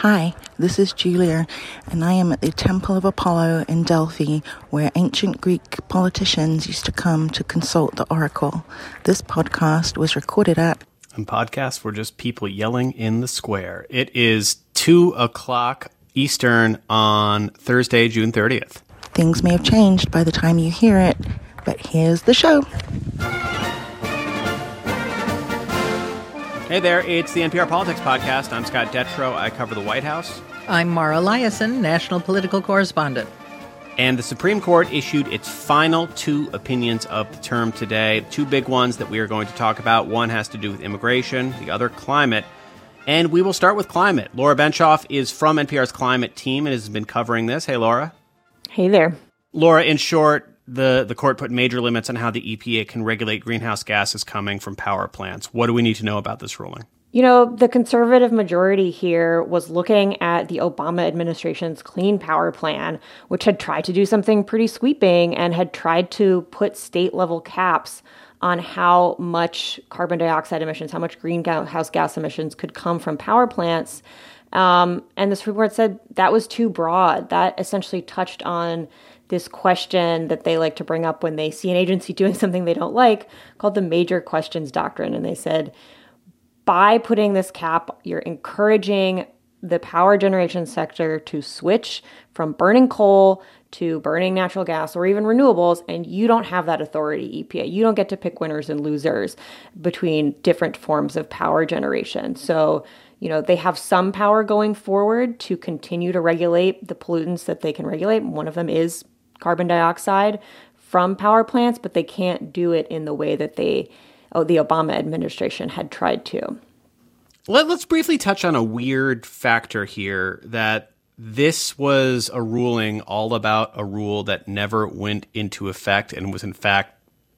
Hi, this is Julia, and I am at the Temple of Apollo in Delphi, where ancient Greek politicians used to come to consult the oracle. This podcast was recorded at. And podcasts were just people yelling in the square. It is 2 o'clock Eastern on Thursday, June 30th. Things may have changed by the time you hear it, but here's the show. Hey there, it's the NPR Politics Podcast. I'm Scott Detrow. I cover the White House. I'm Mara Liasson, national political correspondent. And the Supreme Court issued its final two opinions of the term today. Two big ones that we are going to talk about. One has to do with immigration, the other climate. And we will start with climate. Laura Benshoff is from NPR's climate team and has been covering this. Hey, Laura. Hey there. Laura, in short, the, the court put major limits on how the EPA can regulate greenhouse gases coming from power plants. What do we need to know about this ruling? You know, the conservative majority here was looking at the Obama administration's Clean Power Plan, which had tried to do something pretty sweeping and had tried to put state level caps on how much carbon dioxide emissions, how much greenhouse gas emissions could come from power plants. Um, and the Supreme Court said that was too broad. That essentially touched on this question that they like to bring up when they see an agency doing something they don't like called the major questions doctrine. And they said, by putting this cap, you're encouraging the power generation sector to switch from burning coal to burning natural gas or even renewables, and you don't have that authority, EPA. You don't get to pick winners and losers between different forms of power generation. So, you know, they have some power going forward to continue to regulate the pollutants that they can regulate. One of them is carbon dioxide from power plants, but they can't do it in the way that they, oh, the Obama administration had tried to. Let, us briefly touch on a weird factor here that this was a ruling all about a rule that never went into effect and was in fact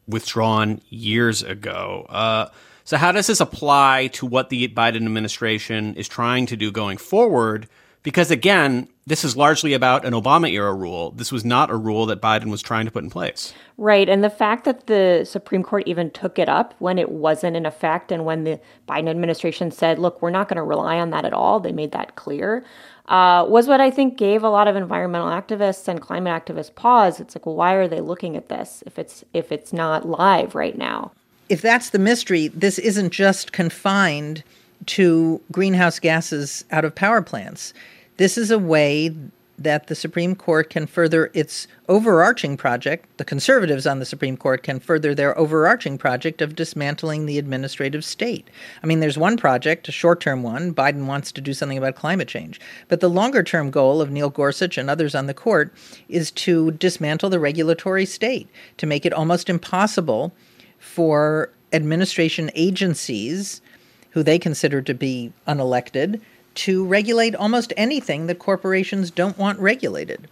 withdrawn years ago. Uh, so, how does this apply to what the Biden administration is trying to do going forward? Because again, this is largely about an Obama era rule. This was not a rule that Biden was trying to put in place. Right. And the fact that the Supreme Court even took it up when it wasn't in effect and when the Biden administration said, look, we're not going to rely on that at all, they made that clear, uh, was what I think gave a lot of environmental activists and climate activists pause. It's like, well, why are they looking at this if it's if it's not live right now? If that's the mystery, this isn't just confined to greenhouse gases out of power plants. This is a way that the Supreme Court can further its overarching project. The conservatives on the Supreme Court can further their overarching project of dismantling the administrative state. I mean, there's one project, a short term one. Biden wants to do something about climate change. But the longer term goal of Neil Gorsuch and others on the court is to dismantle the regulatory state, to make it almost impossible for administration agencies who they consider to be unelected, to regulate almost anything that corporations don't want regulated.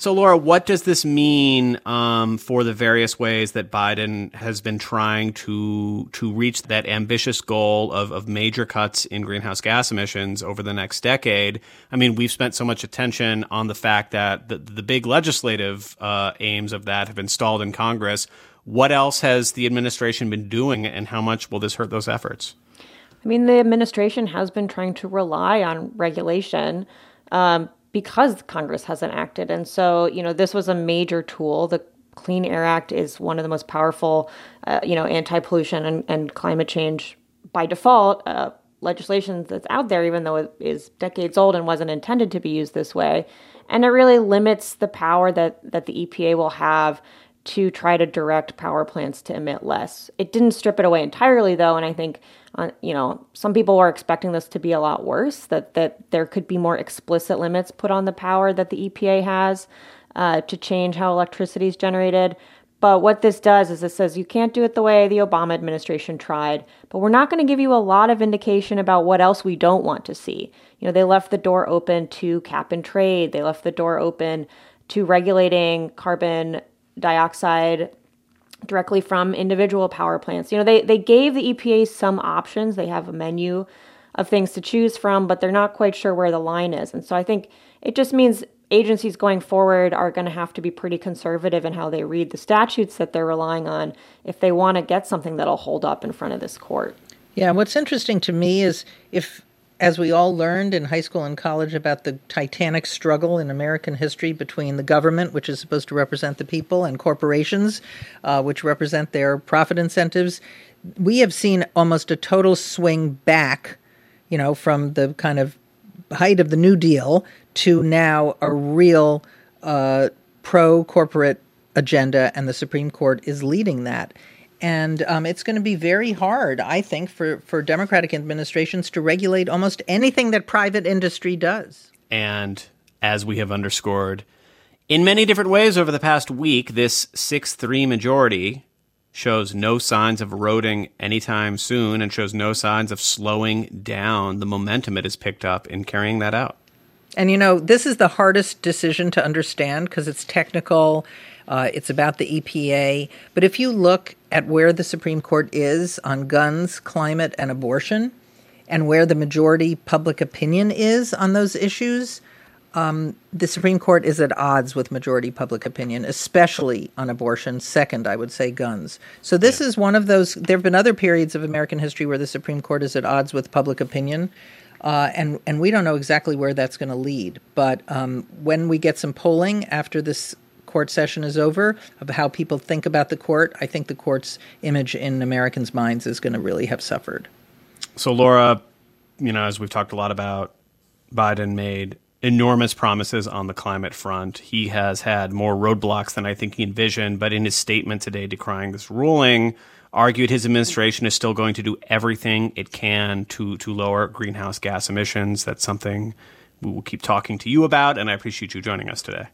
So, Laura, what does this mean um, for the various ways that Biden has been trying to to reach that ambitious goal of, of major cuts in greenhouse gas emissions over the next decade? I mean, we've spent so much attention on the fact that the, the big legislative uh, aims of that have been stalled in Congress. What else has the administration been doing, and how much will this hurt those efforts? I mean, the administration has been trying to rely on regulation um, because Congress hasn't acted. And so, you know, this was a major tool. The Clean Air Act is one of the most powerful, uh, you know, anti pollution and, and, climate change by default uh, legislation that's out there, even though it is decades old and wasn't intended to be used this way. And it really limits the power that, that the EPA will have to try to direct power plants to emit less. It didn't strip it away entirely, though, and I think uh, you know some people were expecting this to be a lot worse. That that there could be more explicit limits put on the power that the EPA has uh, to change how electricity is generated. But what this does is it says you can't do it the way the Obama administration tried, but we're not going to give you a lot of indication about what else we don't want to see. You know, they left the door open to cap and trade. They left the door open to regulating carbon dioxide directly from individual power plants. You know, they, they gave the EPA some options. They have a menu of things to choose from, but they're not quite sure where the line is. And so I think it just means agencies going forward are going to have to be pretty conservative in how they read the statutes that they're relying on if they want to get something that'll hold up in front of this court. Yeah, what's interesting to me is if as we all learned in high school and college about the titanic struggle in American history between the government, which is supposed to represent the people, and corporations, uh, which represent their profit incentives, we have seen almost a total swing back, you know, from the kind of height of the New Deal to now a real uh, pro corporate agenda, and the Supreme Court is leading that. And um, it's going to be very hard, I think, for, for Democratic administrations to regulate almost anything that private industry does. And as we have underscored in many different ways over the past week, this 6 3 majority shows no signs of eroding anytime soon and shows no signs of slowing down the momentum it has picked up in carrying that out. And you know, this is the hardest decision to understand because it's technical uh, it's about the EPA. But if you look at where the Supreme Court is on guns, climate, and abortion, and where the majority public opinion is on those issues, um, the Supreme Court is at odds with majority public opinion, especially on abortion. Second, I would say guns. So this yeah. is one of those. There have been other periods of American history where the Supreme Court is at odds with public opinion. Uh, and and we don't know exactly where that's going to lead. But um, when we get some polling after this court session is over of how people think about the court, I think the court's image in Americans' minds is going to really have suffered. So, Laura, you know, as we've talked a lot about, Biden made enormous promises on the climate front. He has had more roadblocks than I think he envisioned, but in his statement today decrying this ruling, argued his administration is still going to do everything it can to to lower greenhouse gas emissions. That's something we will keep talking to you about, and I appreciate you joining us today.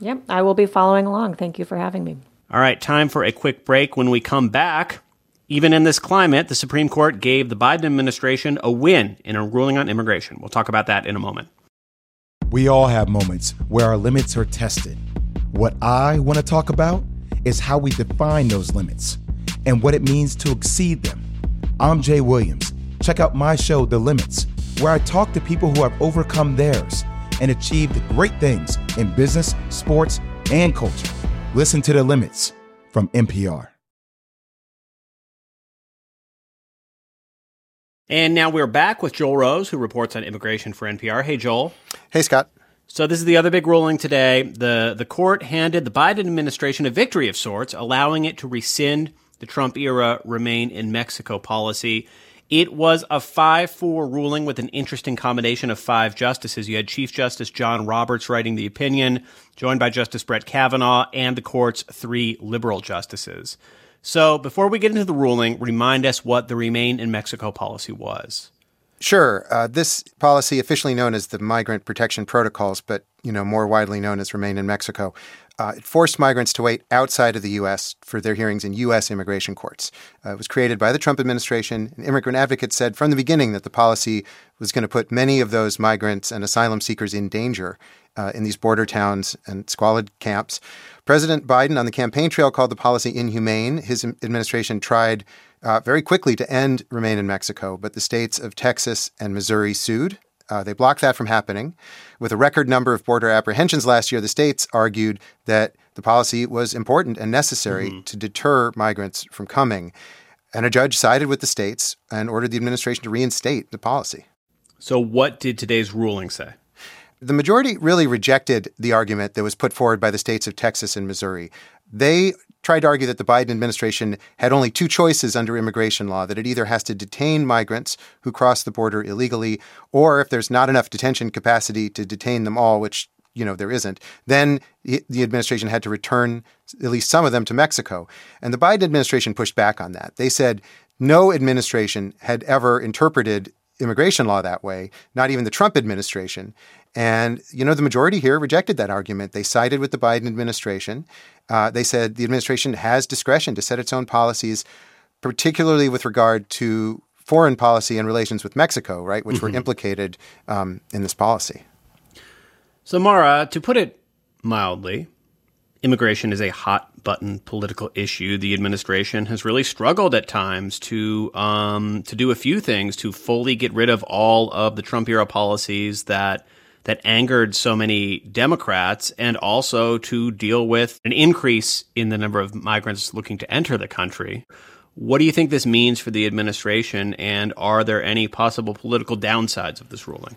Yep, I will be following along. Thank you for having me. All right, time for a quick break. When we come back, even in this climate, the Supreme Court gave the Biden administration a win in a ruling on immigration. We'll talk about that in a moment. We all have moments where our limits are tested. What I want to talk about is how we define those limits and what it means to exceed them. I'm Jay Williams. Check out my show, The Limits, where I talk to people who have overcome theirs and achieved great things in business, sports, and culture. Listen to The Limits from NPR. And now we're back with Joel Rose, who reports on immigration for NPR. Hey, Joel. Hey, Scott. So this is the other big ruling today. The the court handed the Biden administration a victory of sorts, allowing it to rescind the Trump era remain in Mexico policy. It was a 5 4 ruling with an interesting combination of five justices. You had Chief Justice John Roberts writing the opinion, joined by Justice Brett Kavanaugh and the court's three liberal justices. So, before we get into the ruling, remind us what the Remain in Mexico policy was. Sure. Uh, this policy, officially known as the Migrant Protection Protocols, but you know more widely known as Remain in Mexico, uh, it forced migrants to wait outside of the U.S. for their hearings in U.S. immigration courts. Uh, it was created by the Trump administration. Immigrant advocates said from the beginning that the policy was going to put many of those migrants and asylum seekers in danger uh, in these border towns and squalid camps. President Biden on the campaign trail called the policy inhumane. His administration tried uh, very quickly to end Remain in Mexico, but the states of Texas and Missouri sued. Uh, they blocked that from happening. With a record number of border apprehensions last year, the states argued that the policy was important and necessary mm-hmm. to deter migrants from coming. And a judge sided with the states and ordered the administration to reinstate the policy. So, what did today's ruling say? The majority really rejected the argument that was put forward by the states of Texas and Missouri. They tried to argue that the Biden administration had only two choices under immigration law that it either has to detain migrants who cross the border illegally, or if there's not enough detention capacity to detain them all, which you know there isn't, then the administration had to return at least some of them to Mexico. And the Biden administration pushed back on that. They said no administration had ever interpreted immigration law that way, not even the Trump administration. And, you know, the majority here rejected that argument. They sided with the Biden administration. Uh, they said the administration has discretion to set its own policies, particularly with regard to foreign policy and relations with Mexico, right, which mm-hmm. were implicated um, in this policy. So, Mara, to put it mildly, immigration is a hot button political issue. The administration has really struggled at times to um, to do a few things to fully get rid of all of the Trump era policies that that angered so many Democrats, and also to deal with an increase in the number of migrants looking to enter the country. What do you think this means for the administration, and are there any possible political downsides of this ruling?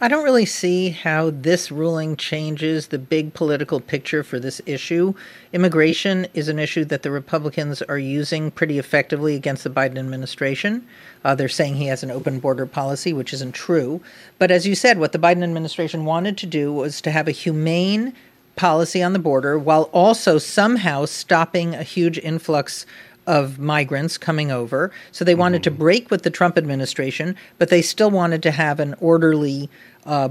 I don't really see how this ruling changes the big political picture for this issue. Immigration is an issue that the Republicans are using pretty effectively against the Biden administration. Uh, they're saying he has an open border policy, which isn't true. But as you said, what the Biden administration wanted to do was to have a humane policy on the border while also somehow stopping a huge influx of migrants coming over. So they wanted mm-hmm. to break with the Trump administration, but they still wanted to have an orderly uh,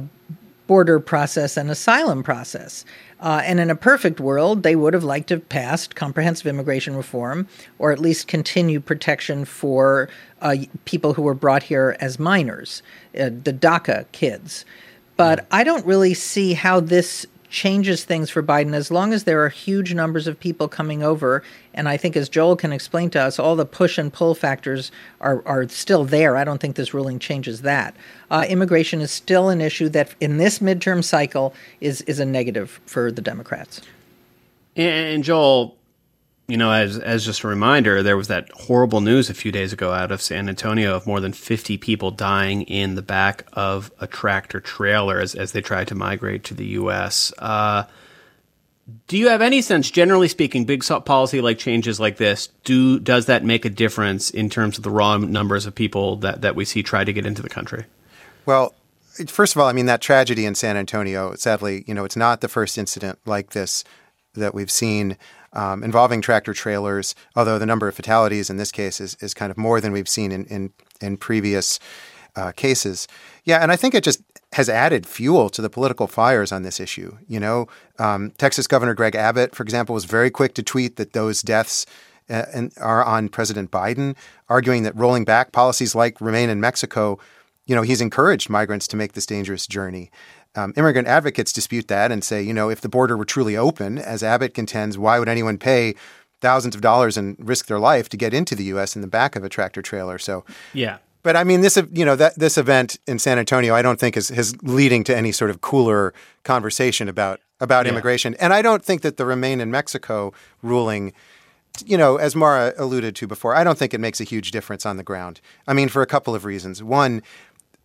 border process and asylum process. Uh, and in a perfect world, they would have liked to have passed comprehensive immigration reform or at least continue protection for uh, people who were brought here as minors, uh, the DACA kids. But I don't really see how this changes things for Biden as long as there are huge numbers of people coming over. And I think, as Joel can explain to us, all the push and pull factors are, are still there. I don't think this ruling changes that. Uh, immigration is still an issue that, in this midterm cycle, is, is a negative for the Democrats. And Joel, you know, as as just a reminder, there was that horrible news a few days ago out of San Antonio of more than 50 people dying in the back of a tractor trailer as, as they tried to migrate to the U.S. Uh, do you have any sense, generally speaking, big policy like changes like this, do does that make a difference in terms of the raw numbers of people that, that we see try to get into the country? Well, first of all, I mean that tragedy in San Antonio. Sadly, you know, it's not the first incident like this that we've seen um, involving tractor trailers, although the number of fatalities in this case is, is kind of more than we've seen in, in, in previous uh, cases. Yeah, and I think it just has added fuel to the political fires on this issue. You know, um, Texas Governor Greg Abbott, for example, was very quick to tweet that those deaths uh, are on President Biden, arguing that rolling back policies like Remain in Mexico, you know, he's encouraged migrants to make this dangerous journey. Um, immigrant advocates dispute that and say, you know, if the border were truly open, as Abbott contends, why would anyone pay thousands of dollars and risk their life to get into the U.S. in the back of a tractor trailer? So, yeah. But I mean, this you know that this event in San Antonio, I don't think is, is leading to any sort of cooler conversation about about yeah. immigration, and I don't think that the Remain in Mexico ruling you know, as Mara alluded to before, I don't think it makes a huge difference on the ground. I mean, for a couple of reasons. One,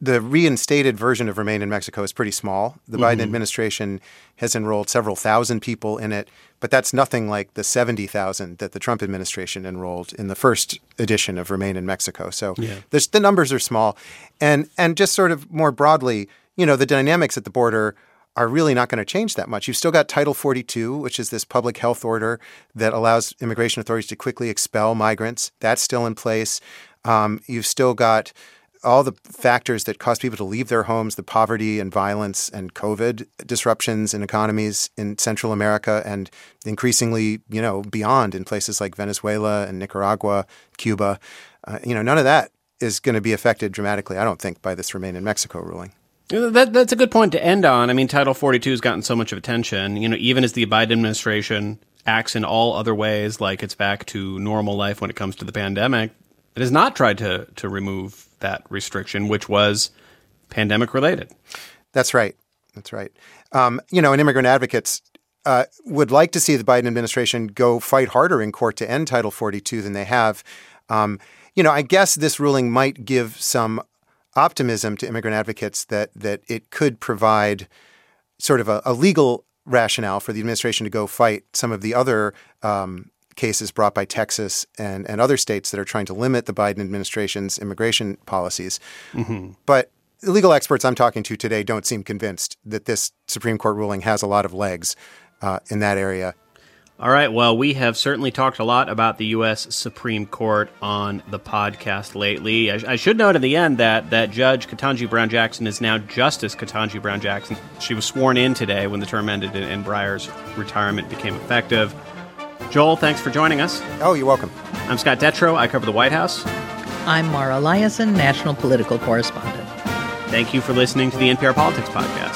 the reinstated version of Remain in Mexico is pretty small. The mm-hmm. Biden administration has enrolled several thousand people in it, but that's nothing like the 70,000 that the Trump administration enrolled in the first edition of Remain in Mexico. So yeah. the numbers are small. And, and just sort of more broadly, you know, the dynamics at the border are really not going to change that much. You've still got Title 42, which is this public health order that allows immigration authorities to quickly expel migrants. That's still in place. Um, you've still got all the factors that cause people to leave their homes, the poverty and violence and COVID disruptions in economies in Central America and increasingly, you know, beyond in places like Venezuela and Nicaragua, Cuba. Uh, you know, none of that is going to be affected dramatically, I don't think, by this Remain in Mexico ruling. That, that's a good point to end on. I mean, Title 42 has gotten so much of attention. You know, even as the Biden administration acts in all other ways like it's back to normal life when it comes to the pandemic, it has not tried to to remove that restriction, which was pandemic related. That's right. That's right. Um, you know, and immigrant advocates uh, would like to see the Biden administration go fight harder in court to end Title 42 than they have. Um, you know, I guess this ruling might give some optimism to immigrant advocates that that it could provide sort of a, a legal rationale for the administration to go fight some of the other um, cases brought by Texas and, and other states that are trying to limit the Biden administration's immigration policies. Mm-hmm. But legal experts I'm talking to today don't seem convinced that this Supreme Court ruling has a lot of legs uh, in that area. All right. Well, we have certainly talked a lot about the U.S. Supreme Court on the podcast lately. I, I, should note in the end that that Judge Ketanji Brown Jackson is now Justice Ketanji Brown Jackson. She was sworn in today when the term ended and Breyer's retirement became effective. Joel, thanks for joining us. Oh, you're welcome. I'm Scott Detrow. I cover the White House. I'm Mara Liasson, national political correspondent. Thank you for listening to the NPR Politics Podcast.